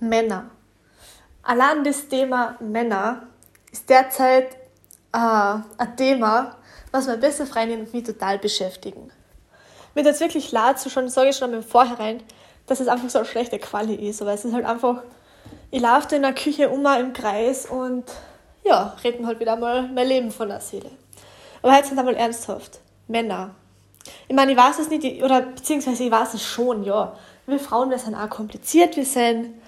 Männer. Allein das Thema Männer ist derzeit äh, ein Thema, was meine beste Freundin und mich total beschäftigen. Mir das wirklich leid zu schon, sage ich schon im Vorhinein, dass es einfach so eine schlechte Quali ist. Aber es ist halt einfach, ich laufe in der Küche immer im Kreis und ja, reden halt wieder mal mein Leben von der Seele. Aber jetzt sind einmal ernsthaft. Männer. Ich meine, ich weiß es nicht, oder beziehungsweise ich weiß es schon, ja. Wir Frauen, wir sind auch kompliziert, wir sind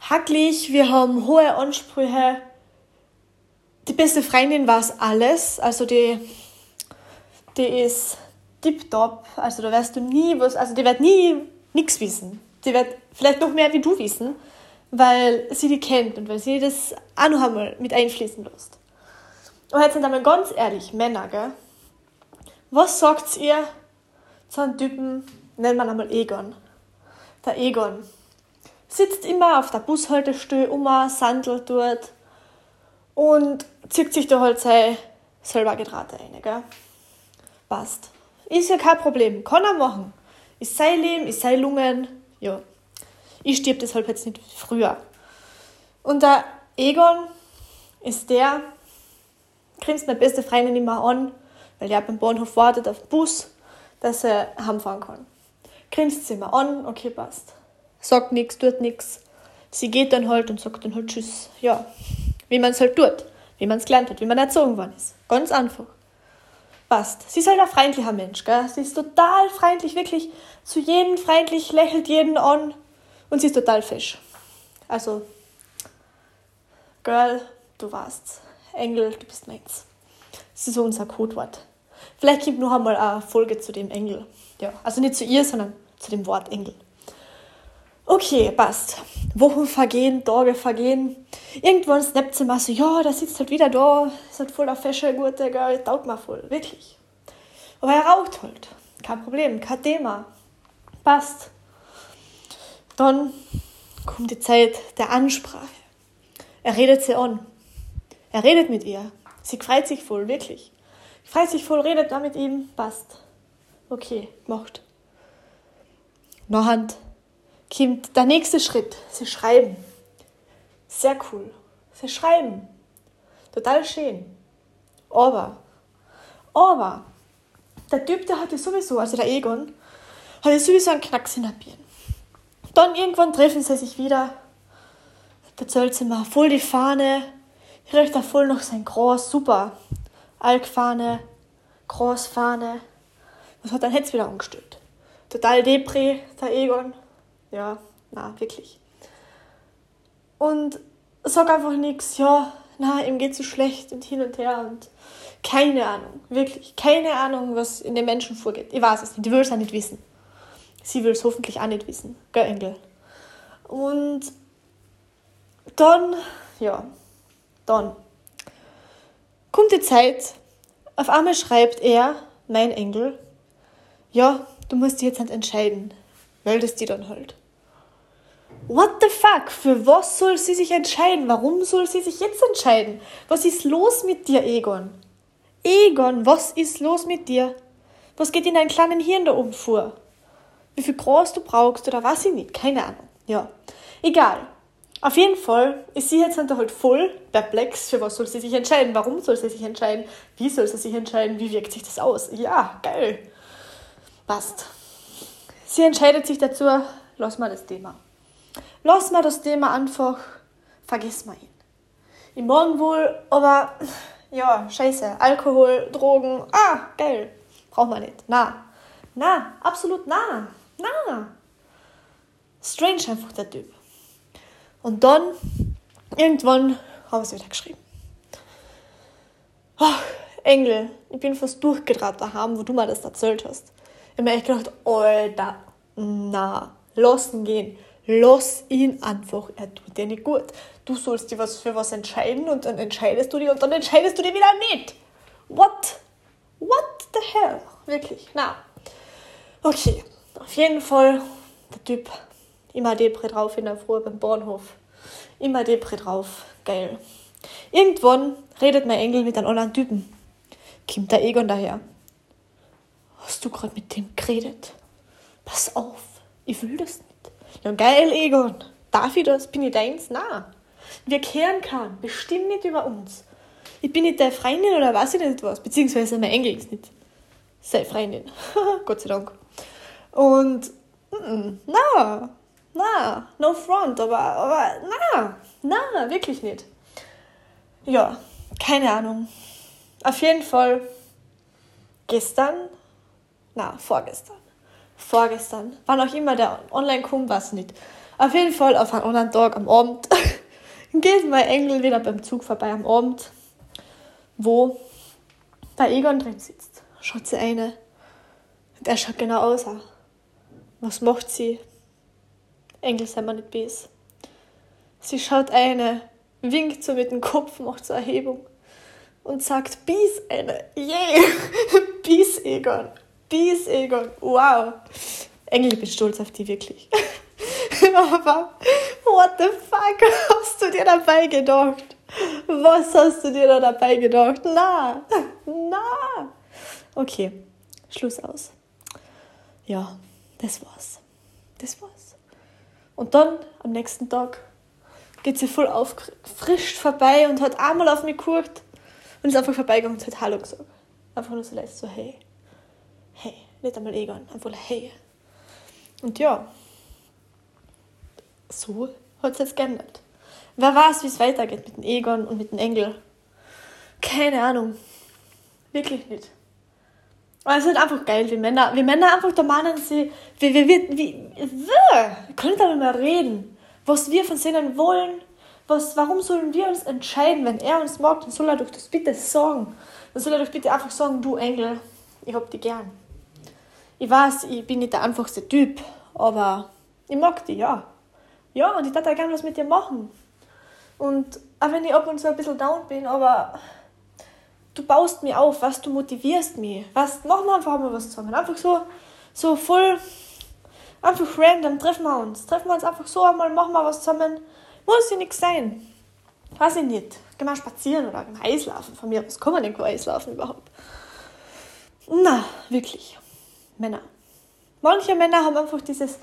hacklich, wir haben hohe Ansprüche. Die beste Freundin weiß alles, also die, die ist tipptopp, also da wirst du nie was, also die wird nie nichts wissen. Die wird vielleicht noch mehr wie du wissen, weil sie die kennt und weil sie das auch noch einmal mit einfließen lässt. Und jetzt sind einmal ganz ehrlich, Männer, gell? Was sagt ihr zu einem Typen, nennen wir ihn einmal Egon? Der Egon sitzt immer auf der Bushaltestelle um, sandelt dort und zieht sich da halt sein selber Gedrate rein? Passt. Ist ja kein Problem, kann er machen. Ist sein Leben, ist sein Lungen, ja. Ich stirb deshalb jetzt nicht früher. Und der Egon ist der, grinst meine beste Freundin immer an, weil der beim Bahnhof wartet auf den Bus, dass er heimfahren kann. Grinst sie immer an, okay, passt. Sagt nichts, tut nichts. Sie geht dann halt und sagt dann halt Tschüss. Ja, wie man es halt tut, wie man es gelernt hat, wie man erzogen worden ist. Ganz einfach. Passt. Sie ist halt ein freundlicher Mensch, gell? Sie ist total freundlich, wirklich zu jedem freundlich, lächelt jeden an und sie ist total fesch. Also, Girl, du warst. Engel, du bist meins. Das ist so unser Codewort. Vielleicht gibt noch einmal eine Folge zu dem Engel. Ja, also nicht zu ihr, sondern zu dem Wort Engel. Okay, passt. Wochen vergehen, Tage vergehen. Irgendwann snappt sie mal so, ja, der sitzt halt wieder da, ist halt voller Fesche, gute Girl, taugt mal voll, wirklich. Aber er raucht halt. Kein Problem, kein Thema. Passt. Dann kommt die Zeit der Ansprache. Er redet sie an. Er redet mit ihr. Sie freut sich voll, wirklich. Freut sich voll, redet da mit ihm, passt. Okay, macht. Hand kommt der nächste Schritt. Sie schreiben. Sehr cool. Sie schreiben. Total schön. Aber, aber, der Typ, der hatte sowieso, also der Egon, hatte sowieso einen Knacks in der Birne. Dann irgendwann treffen sie sich wieder. Sie mir voll die Fahne. Riecht er voll noch sein Groß, super. Alkfahne, Großfahne. Was hat dann jetzt wieder angestellt? Total Depri, der Egon. Ja, na, wirklich. Und sag einfach nichts, ja, na, ihm geht so schlecht und hin und her und keine Ahnung, wirklich, keine Ahnung, was in den Menschen vorgeht. Ich weiß es nicht, ich will es auch nicht wissen. Sie will es hoffentlich auch nicht wissen, gell, Engel? Und dann, ja, dann kommt die Zeit, auf einmal schreibt er, mein Engel, ja, du musst dich jetzt entscheiden, meldest die dann halt. What the fuck? Für was soll sie sich entscheiden? Warum soll sie sich jetzt entscheiden? Was ist los mit dir, Egon? Egon, was ist los mit dir? Was geht in deinem kleinen Hirn da oben vor? Wie viel groß du brauchst oder was ich nicht? Keine Ahnung. Ja. Egal. Auf jeden Fall ist sie jetzt halt voll perplex. Für was soll sie sich entscheiden? Warum soll sie sich entscheiden? Wie soll sie sich entscheiden? Wie wirkt sich das aus? Ja, geil. Passt. Sie entscheidet sich dazu, lass mal das Thema. Lass mal das Thema einfach, vergiss mal ihn. Im Morgen wohl, aber ja, scheiße. Alkohol, Drogen, ah, geil. Braucht man nicht. Na, na, absolut na, na. Strange einfach der Typ. Und dann, irgendwann, haben wir es wieder geschrieben. Oh, Engel, ich bin fast durchgedreht daheim, wo du mir das erzählt hast. Ich habe echt gedacht, Alter, na, lass ihn gehen. Lass ihn einfach, er tut dir nicht gut. Du sollst dir was für was entscheiden und dann entscheidest du dich und dann entscheidest du dich wieder nicht. What? What the hell? Wirklich, na. Okay, auf jeden Fall, der Typ Immer Depre drauf in der Früh beim Bahnhof. Immer Depre drauf. Geil. Irgendwann redet mein Engel mit einem anderen Typen. Kommt der Egon daher. Hast du gerade mit dem geredet? Pass auf, ich will das nicht. Ja, geil, Egon. Darf ich das? Bin ich deins? Nein. Wir kehren kann. Bestimmt nicht über uns. Ich bin nicht deine Freundin oder weiß ich nicht was. Beziehungsweise mein Engel ist nicht seine Freundin. Gott sei Dank. Und, mm, na, na, no front, aber, aber, na, na, wirklich nicht. Ja, keine Ahnung. Auf jeden Fall gestern, na, vorgestern, vorgestern, wann auch immer der online kommt, weiß nicht. Auf jeden Fall auf einen anderen Tag am Abend geht mein Engel wieder beim Zug vorbei am Abend, wo der Egon drin sitzt. Schaut sie eine. Der schaut genau aus. Was macht sie? Engel sind wir nicht bis. Sie schaut eine, winkt so mit dem Kopf, macht so Erhebung und sagt, Bis eine, yeah, Bis Egon, Bis Egon, wow. Engel, ich bin stolz auf die wirklich. Aber, what the fuck hast du dir dabei gedacht? Was hast du dir da dabei gedacht? Na, na. Okay, Schluss aus. Ja, das war's. Das war's. Und dann am nächsten Tag geht sie voll aufgefrischt vorbei und hat einmal auf mich geguckt und ist einfach vorbeigegangen und hat Hallo gesagt. Einfach nur so leicht so, hey. Hey. Nicht einmal Egon, einfach hey. Und ja, so hat es jetzt geändert. Wer weiß, wie es weitergeht mit dem Egon und mit dem Engel? Keine Ahnung. Wirklich nicht. Aber es ist halt einfach geil, wie Männer, wie Männer einfach da meinen, sie, wie, wie, wie, wie, wie, können da nicht mehr reden. Was wir von denen wollen, was, warum sollen wir uns entscheiden, wenn er uns mag, dann soll er doch das bitte sagen. Dann soll er doch bitte einfach sagen, du Engel, ich hab dich gern. Ich weiß, ich bin nicht der einfachste Typ, aber ich mag dich, ja. Ja, und ich würde auch gerne was mit dir machen. Und auch wenn ich ab und zu ein bisschen down bin, aber du baust mich auf, was du motivierst mich. Was, machen wir einfach mal was zusammen. Einfach so, so voll, einfach random, treffen wir uns. Treffen wir uns einfach so einmal, machen wir was zusammen. Muss ja nichts sein. Weiß ich nicht. Gehen wir spazieren oder gehen wir Eislaufen von mir. Was kann man denn Eislaufen überhaupt? Na, wirklich. Männer. Manche Männer haben einfach dieses,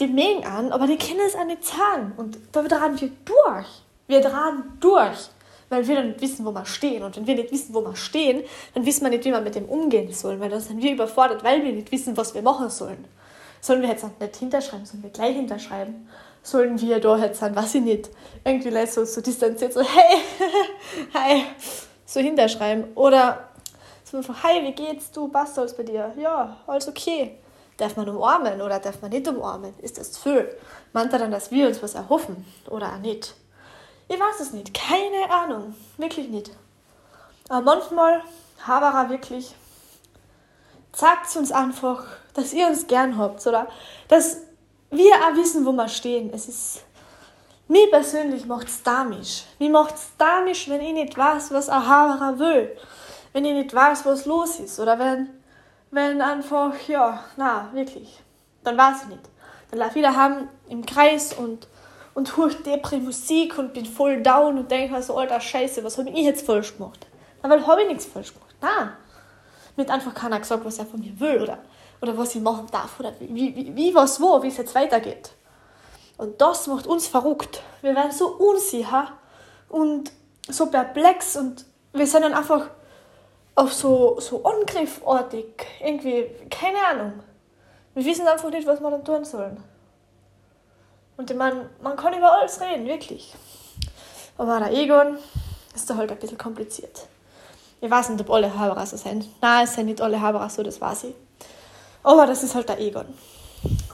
die mähen an, aber die kennen es auch nicht zahlen. Und da dran wir durch. Wir dran durch weil wir dann nicht wissen, wo wir stehen. Und wenn wir nicht wissen, wo wir stehen, dann wissen wir nicht, wie wir mit dem umgehen sollen, weil dann sind wir überfordert, weil wir nicht wissen, was wir machen sollen. Sollen wir jetzt nicht hinterschreiben, sollen wir gleich hinterschreiben? Sollen wir da jetzt sein, was ich nicht, irgendwie so, so distanziert, so hey, hi, so hinterschreiben? Oder so einfach, hi, wie geht's, du, passt alles bei dir? Ja, alles okay. Darf man umarmen oder darf man nicht umarmen? Ist das zu viel? Meint er dann, dass wir uns was erhoffen oder auch nicht? Ich weiß es nicht. Keine Ahnung. Wirklich nicht. Aber manchmal habe er wirklich, sagt uns einfach, dass ihr uns gern habt oder dass wir auch wissen, wo wir stehen. Es ist, mir persönlich macht es damisch. Mir macht es damisch, wenn ich nicht weiß, was ein Haberer will. Wenn ich nicht weiß, was los ist. Oder wenn, wenn einfach, ja, na, wirklich. Dann weiß ich nicht. Dann laufe ich daheim im Kreis und und höre Depri Musik und bin voll down und denke so, alter Scheiße, was habe ich jetzt falsch gemacht? Na, weil habe ich nichts falsch gemacht. Nein. Mir hat einfach keiner gesagt, was er von mir will oder, oder was ich machen darf oder wie, wie, wie was wo, wie es jetzt weitergeht. Und das macht uns verrückt. Wir werden so unsicher und so perplex und wir sind dann einfach auf so, so angriffartig. Irgendwie, keine Ahnung. Wir wissen einfach nicht, was wir dann tun sollen. Und ich meine, man kann über alles reden, wirklich. Aber der Egon ist da halt ein bisschen kompliziert. Ich weiß nicht, ob alle Haberer so sind. Nein, es sind nicht alle Haberer so, das weiß ich. Aber das ist halt der Egon.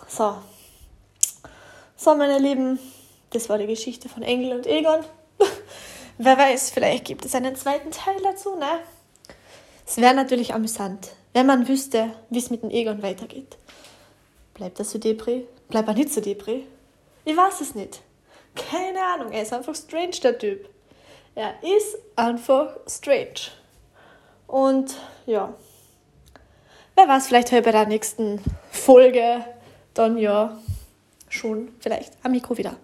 So. So, meine Lieben, das war die Geschichte von Engel und Egon. Wer weiß, vielleicht gibt es einen zweiten Teil dazu, ne? Es wäre natürlich amüsant, wenn man wüsste, wie es mit dem Egon weitergeht. Bleibt er so Depri? Bleibt er nicht so Depri? Ich weiß es nicht. Keine Ahnung, er ist einfach strange, der Typ. Er ist einfach strange. Und ja, wer weiß, vielleicht höre ich bei der nächsten Folge dann ja schon vielleicht am Mikro wieder.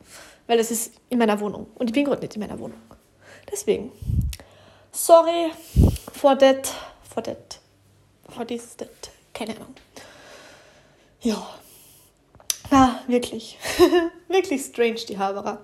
Weil das ist in meiner Wohnung und ich bin gerade nicht in meiner Wohnung. Deswegen, sorry for that, for that, for this, that, keine Ahnung. Ja, Na, wirklich. wirklich strange, die Haberer.